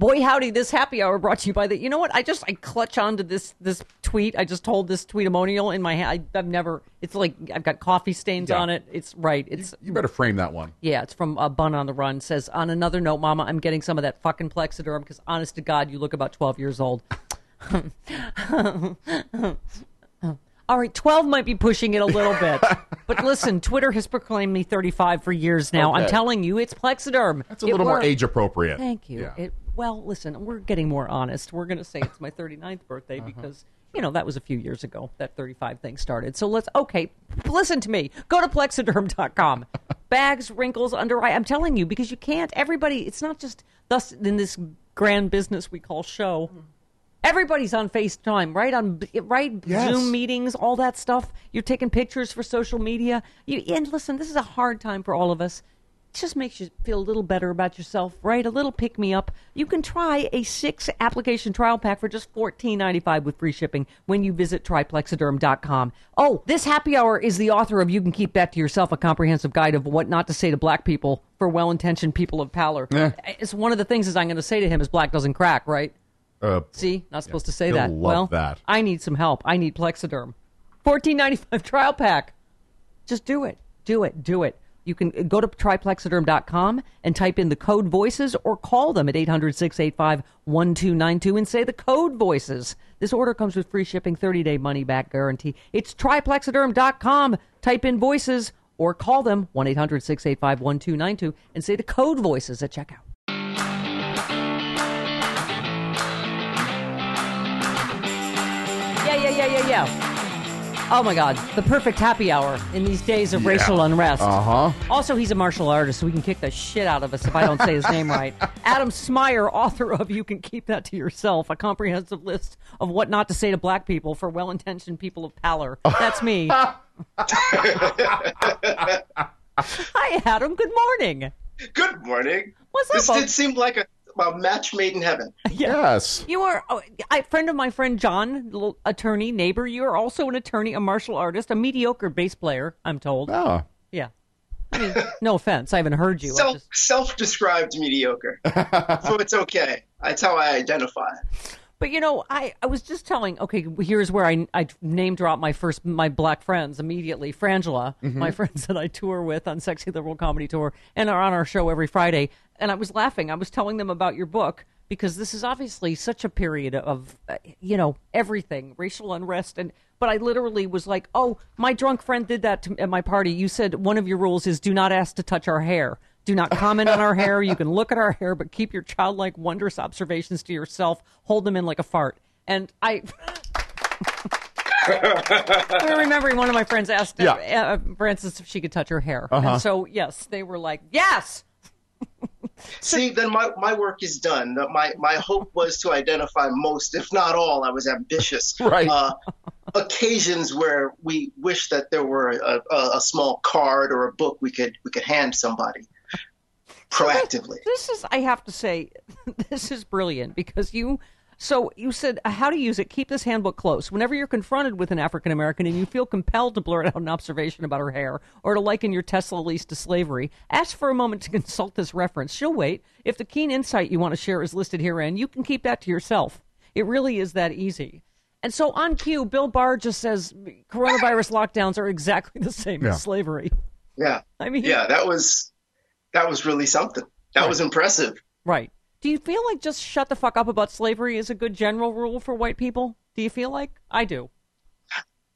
Boy, howdy! This happy hour brought to you by the. You know what? I just I clutch onto this this tweet. I just hold this tweetamonial in my hand. I, I've never. It's like I've got coffee stains Yeah. on it. It's right. It's You better frame that one. yeah. It's from uh, Bun on the Run. Says on another note, Mama, I'm getting some of that fucking Plexaderm because honest to God, you look about 12 years old. All right, 12 might be pushing it a little bit. but listen, Twitter has proclaimed me 35 for years now. I'm telling you, it's Plexaderm. That's a It little more age appropriate. Thank you. Yeah. It, well, listen, we're getting more honest. We're going to say it's my 39th birthday Uh-huh. because, you know, that was a few years ago that 35 thing started. So let's, okay, listen to me. Go to plexaderm.com. Bags, wrinkles, under eye. I'm telling you, because you can't, everybody, it's not just thus in this grand business we call show. Everybody's on FaceTime, right? On right Yes. Zoom meetings, all that stuff. You're taking pictures for social media. You and listen, this is a hard time for all of us. Just makes you feel a little better about yourself, right? A little pick me up. You can try a six application trial pack for just $14.95 with free shipping when you visit tryplexaderm.com. Oh, this happy hour is the author of You Can Keep That to Yourself, a comprehensive guide of what not to say to black people for well intentioned people of pallor. Yeah. It's one of the things is I'm going to say to him is black doesn't crack, right? Uh, See, not supposed to say that. love well, that. I need some help. I need Plexaderm. Fourteen ninety five trial pack. Just do it. Do it. Do it. You can uh, go to tryplexaderm.com and type in the code voices or call them at 800 685 1292 and say the code voices. This order comes with free shipping, 30 day money back guarantee. It's tryplexaderm.com. Type in voices or call them 1 800 685 1292 and say the code voices at checkout. Yeah, yeah, yeah, yeah, yeah. Oh my God, the perfect happy hour in these days of racial unrest. uh huh. Also, he's a martial artist, so he can kick the shit out of us if I don't say his name right. Adam Smyer, author of You Can Keep That to Yourself, a comprehensive list of what not to say to black people for well intentioned people of pallor. That's me. Hi, Adam. Good morning. Good morning. What's This did seem like a, a match made in heaven. Yes. You are oh, a friend of my friend John, attorney, neighbor. You are also an attorney, a martial artist, a mediocre bass player, I'm told. Oh. Yeah. I mean, no offense. I haven't heard you. Self just- self described mediocre. so it's okay. That's how I identify. But you know, I, I was just telling. Okay, here's where I I name drop my first my black friends immediately. Frangela, mm-hmm. my friends that I tour with on Sexy Liberal Comedy Tour, and are on our show every Friday. And I was laughing. I was telling them about your book because this is obviously such a period of uh, you know everything, racial unrest, and. But I literally was like, "Oh, my drunk friend did that to, at my party. You said one of your rules is do not ask to touch our hair." Do not comment on our hair. You can look at our hair, but keep your childlike, wondrous observations to yourself. Hold them in like a fart. And I, I'm remembering one of my friends asked Yeah. uh, Frances if she could touch her hair, and so yes, they were like, yes. See, then my, my work is done. My my hope was to identify most, if not all. I was ambitious. Right. Uh, occasions where we wish that there were a, a, a small card or a book we could we could hand somebody proactively. This is, I have to say, this is brilliant because you. So you said uh, how to use it. Keep this handbook close. Whenever you're confronted with an African American and you feel compelled to blurt out an observation about her hair or to liken your Tesla lease to slavery, ask for a moment to consult this reference. She'll wait. If the keen insight you want to share is listed herein, you can keep that to yourself. It really is that easy. And so on cue, Bill Barr just says coronavirus lockdowns are exactly the same Yeah. as slavery. Yeah. I mean, Yeah, that was that was really something. That was impressive. right. Do you feel like just shut the fuck up about slavery is a good general rule for white people? Do you feel like I do?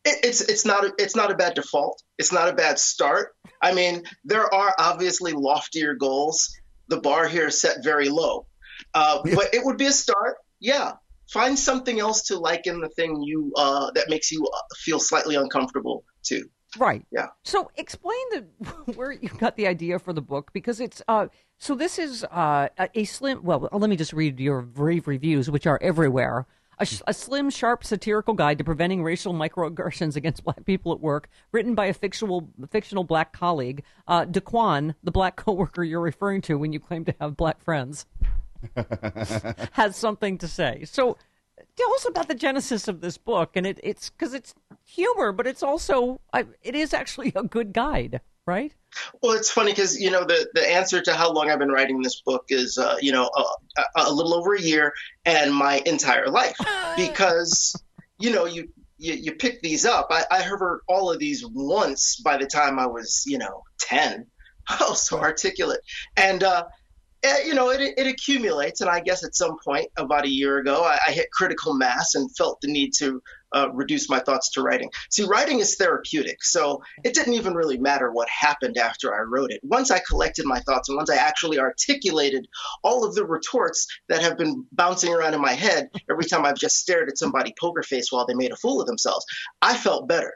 It's it's not a, it's not a bad default. It's not a bad start. I mean, there are obviously loftier goals. The bar here is set very low, uh, but it would be a start. Yeah, find something else to like in the thing you uh, that makes you uh, feel slightly uncomfortable too. Right. Yeah. So explain the where you got the idea for the book because it's uh so this is uh a, slim well let me just read your rave reviews which are everywhere. A, sh- a slim, sharp, satirical guide to preventing racial microaggressions against black people at work, written by a fictional fictional black colleague, uh, Daquan, the black coworker you're referring to when you claim to have black friends, has something to say. So, tell us about the genesis of this book, and it, it's because it's humor, but it's also I, it is actually a good guide, right? Well, it's funny because you know the the answer to how long I've been writing this book is uh, you know a, a, a little over a year and my entire life because you know you you, you pick these up. I, I heard all of these once by the time I was you know ten. Oh, so articulate and. uh you know, it, it accumulates, and I guess at some point, about a year ago, I, I hit critical mass and felt the need to uh, reduce my thoughts to writing. See, writing is therapeutic, so it didn't even really matter what happened after I wrote it. Once I collected my thoughts and once I actually articulated all of the retorts that have been bouncing around in my head every time I've just stared at somebody poker face while they made a fool of themselves, I felt better.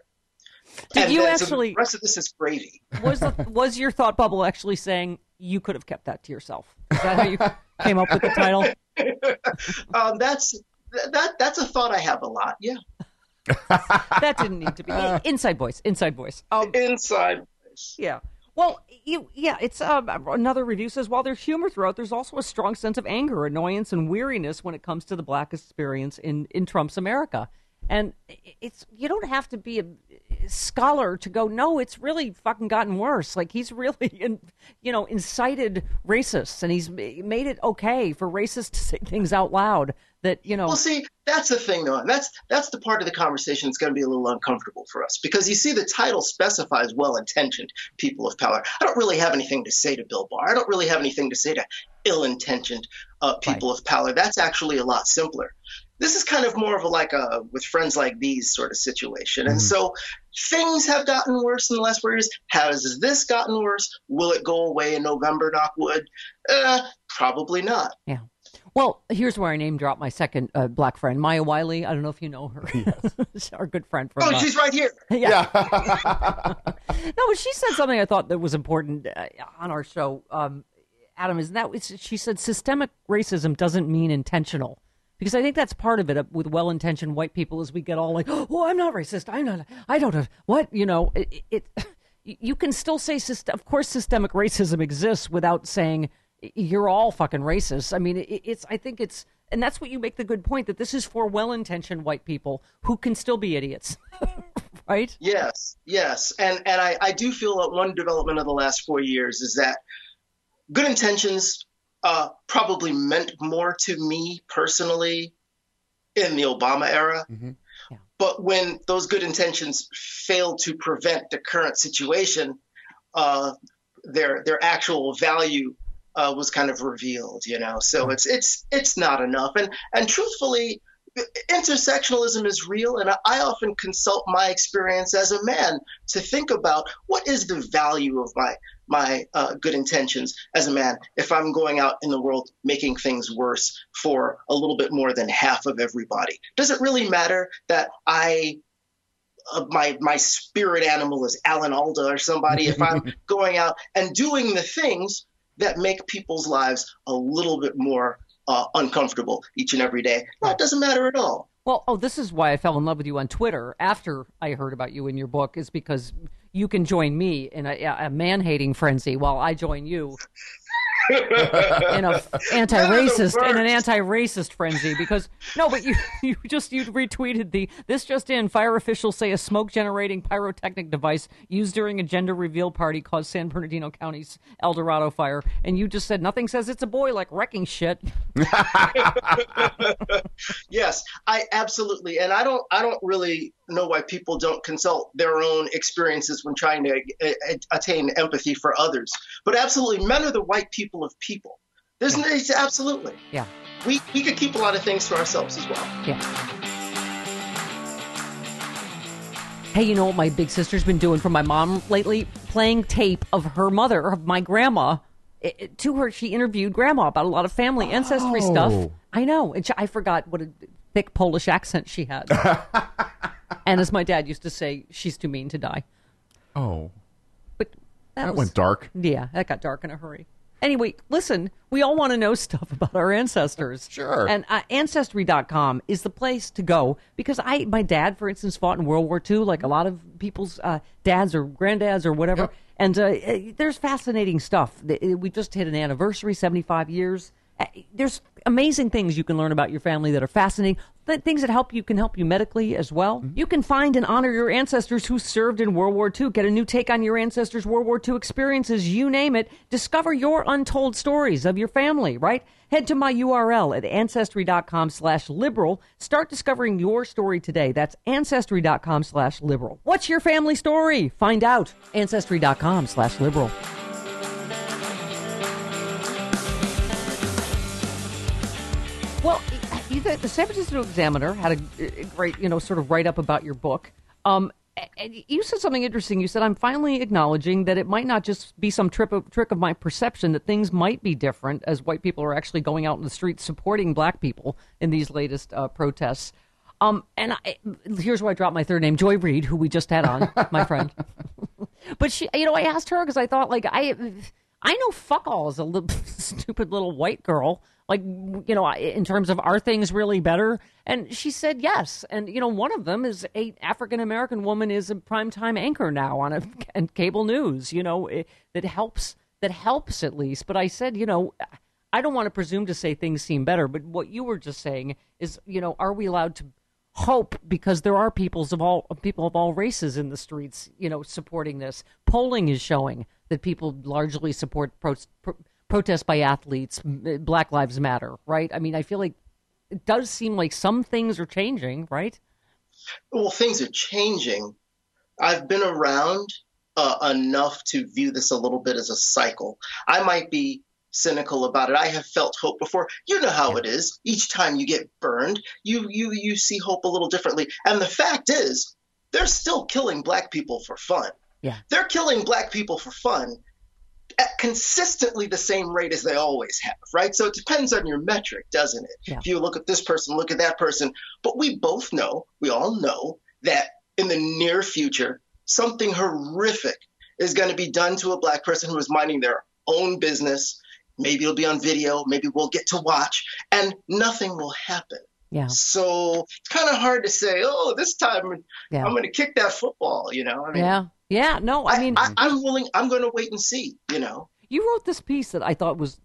Did And you then- so actually- the rest of this is gravy. Was the, was your thought bubble actually saying you could have kept that to yourself? Is that how you came up with the title? Um, that's that that's a thought I have a lot. Yeah, That didn't need to be inside voice. Inside voice. Um, inside. Voice. Yeah. Well, you, yeah, it's um, another review says while there's humor throughout, there's also a strong sense of anger, annoyance, and weariness when it comes to the black experience in in Trump's America. And it's you don't have to be a scholar to go. No, it's really fucking gotten worse. Like he's really, in, you know, incited racists, and he's made it okay for racists to say things out loud that you know. Well, see, that's the thing, though. That's that's the part of the conversation that's going to be a little uncomfortable for us because you see, the title specifies well-intentioned people of power. I don't really have anything to say to Bill Barr. I don't really have anything to say to ill-intentioned uh, people of power. That's actually a lot simpler. This is kind of more of a like a with friends like these sort of situation. And so things have gotten worse in the last four years. Has this gotten worse? Will it go away in November, knock wood? Uh, probably not. Yeah. Well, here's where I name drop my second uh, black friend, Maya Wiley. I don't know if you know her. She's Our good friend from. Oh, uh, she's right here. yeah. no, but she said something I thought that was important uh, on our show. Um, Adam, isn't that it's- she said systemic racism doesn't mean intentional. Because I think that's part of it uh, with well-intentioned white people is we get all like, "Oh, I'm not racist. I'm not. I don't know what you know." It, it you can still say, of course, systemic racism exists without saying you're all fucking racist. I mean, it, it's. I think it's, and that's what you make the good point that this is for well-intentioned white people who can still be idiots, right? Yes, yes, and and I, I do feel that one development of the last four years is that good intentions uh, probably meant more to me personally in the Obama era, but when those good intentions failed to prevent the current situation, uh, their their actual value uh, was kind of revealed. You know, so it's it's it's not enough, and and truthfully intersectionalism is real and I often consult my experience as a man to think about what is the value of my my uh, good intentions as a man if I'm going out in the world making things worse for a little bit more than half of everybody. Does it really matter that I uh, my my spirit animal is Alan Alda or somebody if I'm going out and doing the things that make people's lives a little bit more uh, uncomfortable each and every day. No, it doesn't matter at all. Well, oh, this is why I fell in love with you on Twitter after I heard about you in your book, is because you can join me in a, a man hating frenzy while I join you in a anti-racist in an anti-racist frenzy because no, but you you just you retweeted the this just in fire officials say a smoke generating pyrotechnic device used during a gender reveal party caused San Bernardino County's El Dorado fire, and you just said nothing says it's a boy like wrecking shit. yes, I absolutely, and I don't I don't really know why people don't consult their own experiences when trying to uh, uh, attain empathy for others. But absolutely, men are the white people of people. There's yeah. absolutely. Yeah. We we could keep a lot of things to ourselves as well. Yeah. Hey, you know what my big sister's been doing for my mom lately? Playing tape of her mother, of my grandma. It, it, to her, she interviewed grandma about a lot of family ancestry oh. stuff. I know. It, I forgot what a thick Polish accent she had. and as my dad used to say, she's too mean to die. Oh. But that, that was, went dark. Yeah, that got dark in a hurry. Anyway, listen, we all want to know stuff about our ancestors. Sure. And uh, Ancestry.com is the place to go because I, my dad, for instance, fought in World War II, like a lot of people's uh, dads or granddads or whatever. Yep. And uh, uh there's fascinating stuff. We just hit an anniversary, 75 years. Uh, there's amazing things you can learn about your family that are fascinating. Things that help you can help you medically as well. Mm-hmm. You can find and honor your ancestors who served in World War II. Get a new take on your ancestors' World War II experiences. You name it. Discover your untold stories of your family. Right? Head to my URL at ancestry.com slash liberal Start discovering your story today. That's ancestry.com slash liberal What's your family story? Find out. Ancestry.com/liberal. Well, the San Francisco Examiner had a, great, you know, sort of write up about your book. Um, and you said something interesting. You said, I'm finally acknowledging that it might not just be some trip of, trick of my perception, that things might be different as white people are actually going out in the streets supporting black people in these latest uh, protests. Um, and I, here's where I dropped my third name, Joy Reid, who we just had on, my friend. but she, you know, I asked her because I thought, like, I, I know fuck all as a little, stupid little white girl like you know in terms of are things really better? And she said yes. And you know one of them is a african american woman is a primetime anchor now on a and cable news you know it, that helps that helps at least. But i said you know i don't want to presume to say things seem better but what you were just saying is you know are we allowed to hope because there are peoples of all people of all races in the streets you know supporting this? Polling is showing that people largely support pro, pro, protests by athletes, Black Lives Matter, right? I mean, I feel like it does seem like some things are changing, right? Well, things are changing. I've been around uh, enough to view this a little bit as a cycle. I might be cynical about it. I have felt hope before. You know how it is. Each time you get burned, you you you see hope a little differently. And the fact is, they're still killing black people for fun. Yeah. They're killing black people for fun at consistently the same rate as they always have, right? So it depends on your metric, doesn't it? Yeah. If you look at this person, look at that person. But we both know, we all know that in the near future, something horrific is going to be done to a black person who is minding their own business. Maybe it'll be on video, maybe we'll get to watch, and nothing will happen. Yeah. So it's kind of hard to say, oh, this time yeah. I'm going to kick that football, you know? I mean, yeah. Yeah, no, I, mean, I, am willing. I'm going to wait and see. You know, you wrote this piece that I thought was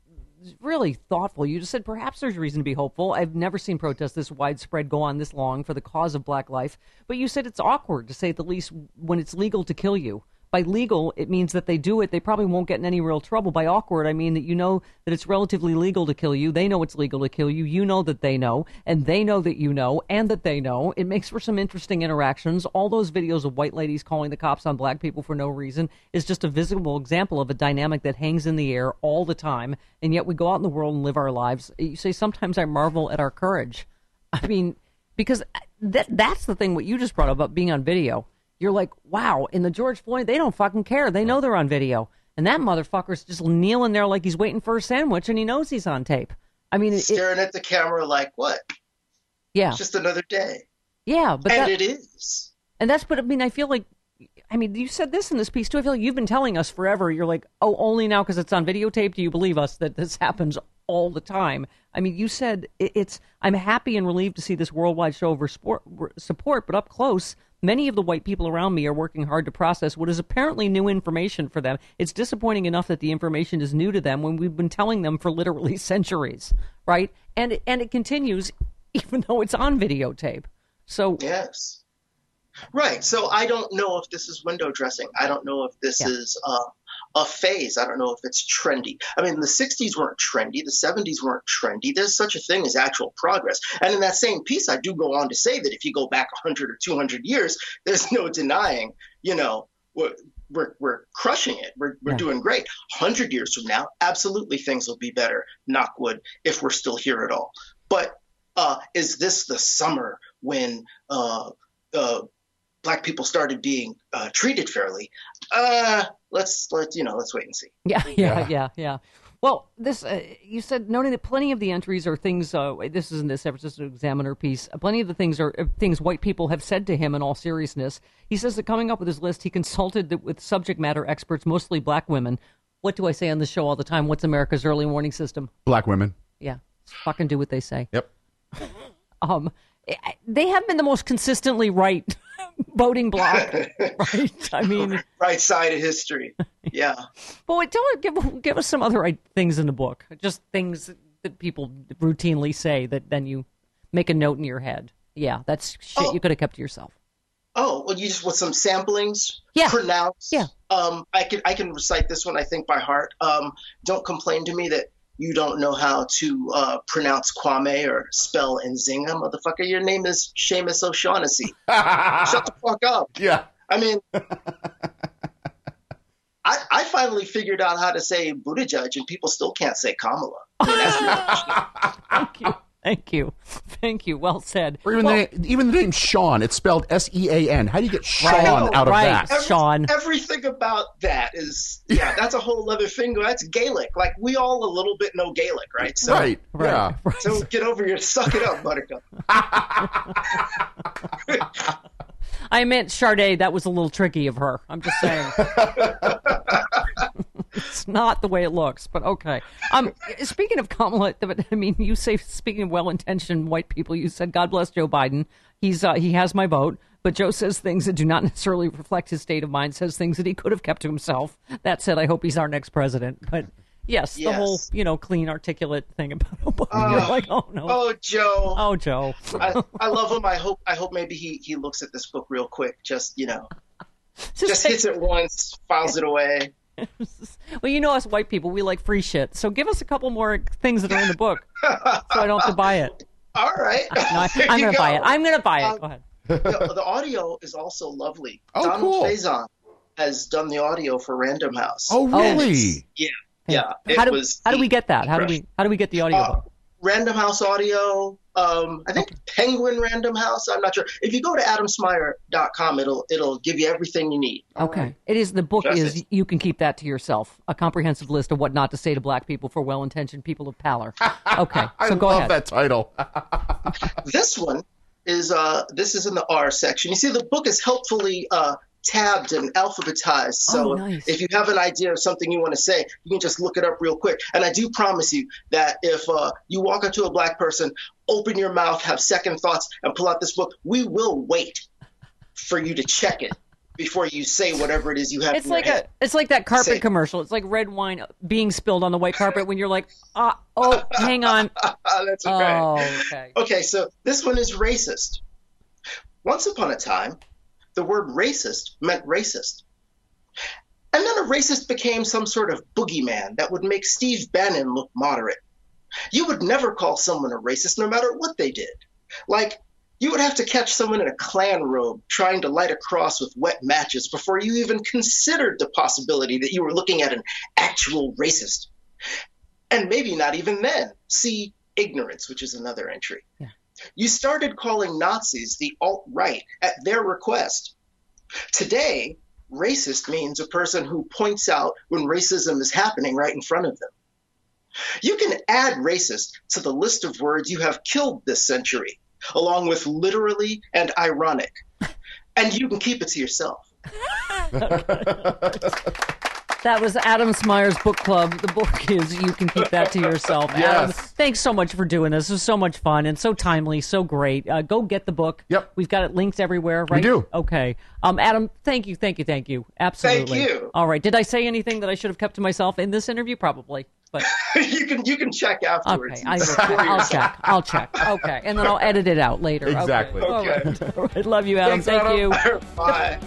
really thoughtful. You just said perhaps there's reason to be hopeful. I've never seen protests this widespread go on this long for the cause of black life. But you said it's awkward to say at the least when it's legal to kill you by legal, it means that they do it. They probably won't get in any real trouble. By awkward, I mean that you know that it's relatively legal to kill you. They know it's legal to kill you. You know that they know, and they know that you know, and that they know. It makes for some interesting interactions. All those videos of white ladies calling the cops on black people for no reason is just a visible example of a dynamic that hangs in the air all the time, and yet we go out in the world and live our lives. You say sometimes I marvel at our courage. I mean, because that that's the thing what you just brought up about being on video you're like, wow. In the George Floyd, they don't fucking care. They know they're on video. And that motherfucker's just kneeling there like he's waiting for a sandwich and he knows he's on tape. I mean, staring it, at the camera like, what? Yeah. It's just another day. Yeah. But and that, it is. And that's, what I mean, I feel like, I mean, you said this in this piece too. I feel like you've been telling us forever. You're like, oh, only now because it's on videotape do you believe us that this happens all the time. I mean, you said it's. I'm happy and relieved to see this worldwide show of sport, support, but up close, many of the white people around me are working hard to process what is apparently new information for them. It's disappointing enough that the information is new to them when we've been telling them for literally centuries, right? And and it continues even though it's on videotape. So yes. Right. So I don't know if this is window dressing. I don't know if this yeah. is uh, a phase. I don't know if it's trendy. I mean, the 60s weren't trendy. The 70s weren't trendy. There's such a thing as actual progress. And in that same piece, I do go on to say that if you go back 100 or 200 years, there's no denying, you know, we're, we're, we're crushing it. We're, we're yeah. doing great. 100 years from now, absolutely things will be better, knock wood, if we're still here at all. But uh, is this the summer when uh, uh, black people started being uh, treated fairly, uh, let's let you know, let's wait and see. Yeah, yeah, yeah, yeah. Well, this uh, you said noting that plenty of the entries are things. Uh, this is in the San Francisco Examiner piece. Uh, plenty of the things are uh, things white people have said to him. In all seriousness, he says that coming up with his list, he consulted the, with subject matter experts, mostly black women. What do I say on the show all the time? What's America's early warning system? Black women. Yeah, fucking do what they say. Yep. um, eh, they have been the most consistently right voting block, right? I mean, right side of history. Yeah. But tell give give us some other things in the book, just things that people routinely say that then you make a note in your head. Yeah, that's shit oh. you could have kept to yourself. Oh, well, you just with some samplings. Yeah. Pronounce. Yeah. Um, I can I can recite this one I think by heart. Um, don't complain to me that you don't know how to uh, pronounce Kwame or spell Nzinga, motherfucker. Your name is Seamus O'Shaughnessy. Shut the fuck up. Yeah. I mean, I, I finally figured out how to say Buttigieg, and people still can't say Kamala. I mean, Thank you. Thank you. Thank you. Well said. Or even, well, the, even the name Sean, it's spelled S E A N. How do you get Sean out of right. that? Every, Sean. Everything about that is, yeah, that's a whole other thing. That's Gaelic. Like, we all a little bit know Gaelic, right? So, right. Yeah. Right. So get over your, suck it up, Buttercup. I meant Sade. That was a little tricky of her. I'm just saying. it's not the way it looks, but okay. Um, speaking of Kamala, I mean, you say speaking of well-intentioned white people, you said God bless Joe Biden. He's uh, he has my vote, but Joe says things that do not necessarily reflect his state of mind. Says things that he could have kept to himself. That said, I hope he's our next president. But yes, yes. the whole you know clean, articulate thing about Obama. Uh, You're like, oh no, oh Joe, oh Joe. I, I love him. I hope I hope maybe he he looks at this book real quick. Just you know. Just, just hits it once, files it away. well, you know us white people, we like free shit. So give us a couple more things that are in the book, so I don't have to buy it. All right, no, I, am going to buy it. I'm going to buy it. Um, Go ahead. The, the, audio is also lovely. Oh, Donald cool. Faison has done the audio for Random House. Oh, really? Yeah, yeah. How do, how do we get that? How do we how do we get the audio? Uh, Random House Audio. Um, I think okay. Penguin Random House. I'm not sure. If you go to adamsmyer.com, it'll it'll give you everything you need. Okay. It is the book Justice. is you can keep that to yourself. A comprehensive list of what not to say to black people for well-intentioned people of pallor. Okay. So go love ahead. that title. this one is uh this is in the R section. You see, the book is helpfully uh tabbed and alphabetized. So oh, nice. if you have an idea of something you want to say, you can just look it up real quick. And I do promise you that if uh, you walk up to a black person, open your mouth, have second thoughts, and pull out this book, we will wait for you to check it. Before you say whatever it is you have, it's like a, it's like that carpet say, commercial. It's like red wine being spilled on the white carpet when you're like, ah, oh, hang on. That's okay. Oh, okay. Okay, so this one is racist. Once upon a time, the word racist meant racist. And then a racist became some sort of boogeyman that would make Steve Bannon look moderate. You would never call someone a racist no matter what they did. Like, you would have to catch someone in a Klan robe trying to light a cross with wet matches before you even considered the possibility that you were looking at an actual racist. And maybe not even then. See ignorance, which is another entry. Yeah. You started calling Nazis the alt right at their request. Today, racist means a person who points out when racism is happening right in front of them. You can add racist to the list of words you have killed this century, along with literally and ironic, and you can keep it to yourself. That was Adam Smyer's book club. The book is You Can Keep That to Yourself. Adam, Yes. thanks so much for doing this. It was so much fun and so timely, so great. Uh, go get the book. Yep. We've got it linked everywhere, right? do. Okay. Um, Adam, thank you, thank you, thank you. Absolutely. Thank you. All right. Did I say anything that I should have kept to myself in this interview? Probably. But you can you can check afterwards. okay, I will, I'll check. I'll check. Okay, and then I'll edit it out later. Okay. Exactly. All right. Okay. All right. Love you, Adam. Thanks, Thank Adam. you. Bye.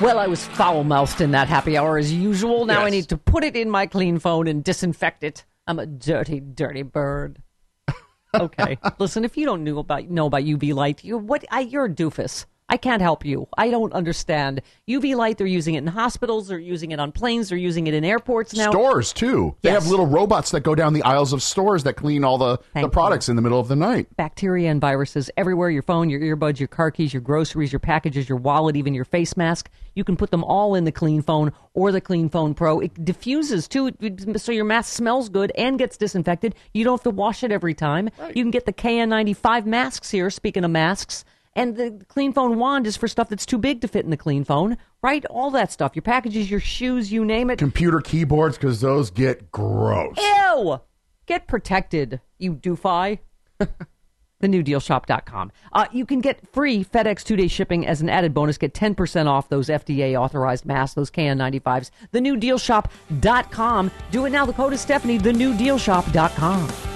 Well, I was foul mouthed in that happy hour as usual. Now I need to put it in my clean phone and disinfect it. I'm a dirty, dirty bird. Okay, listen. If you don't know about know about UV light, you what? I, you're a doofus. I can't help you. I don't understand UV light. They're using it in hospitals. They're using it on planes. They're using it in airports now. Stores too. They Yes. have little robots that go down the aisles of stores that clean all the, Thank the products in the middle of the night. bacteria and viruses everywhere your phone, your earbuds, your car keys, your groceries, your packages, your wallet, even your face mask. You can put them all in the Clean Phone or the Clean Phone Pro. It diffuses too, so your mask smells good and gets disinfected. You don't have to wash it every time. You can get the KN95 masks here, speaking of masks. And the Clean Phone wand is for stuff that's too big to fit in the Clean Phone, right? All that stuff. Your packages, your shoes, you name it. Computer keyboards because those get gross. Ew! Get protected, you doofy. TheNewDealShop.com. Uh, you can get free FedEx two day shipping as an added bonus. Get 10% off those FDA authorized masks, those KN95s. TheNewDealShop.com. Do it now. The code is Stephanie, TheNewDealShop.com.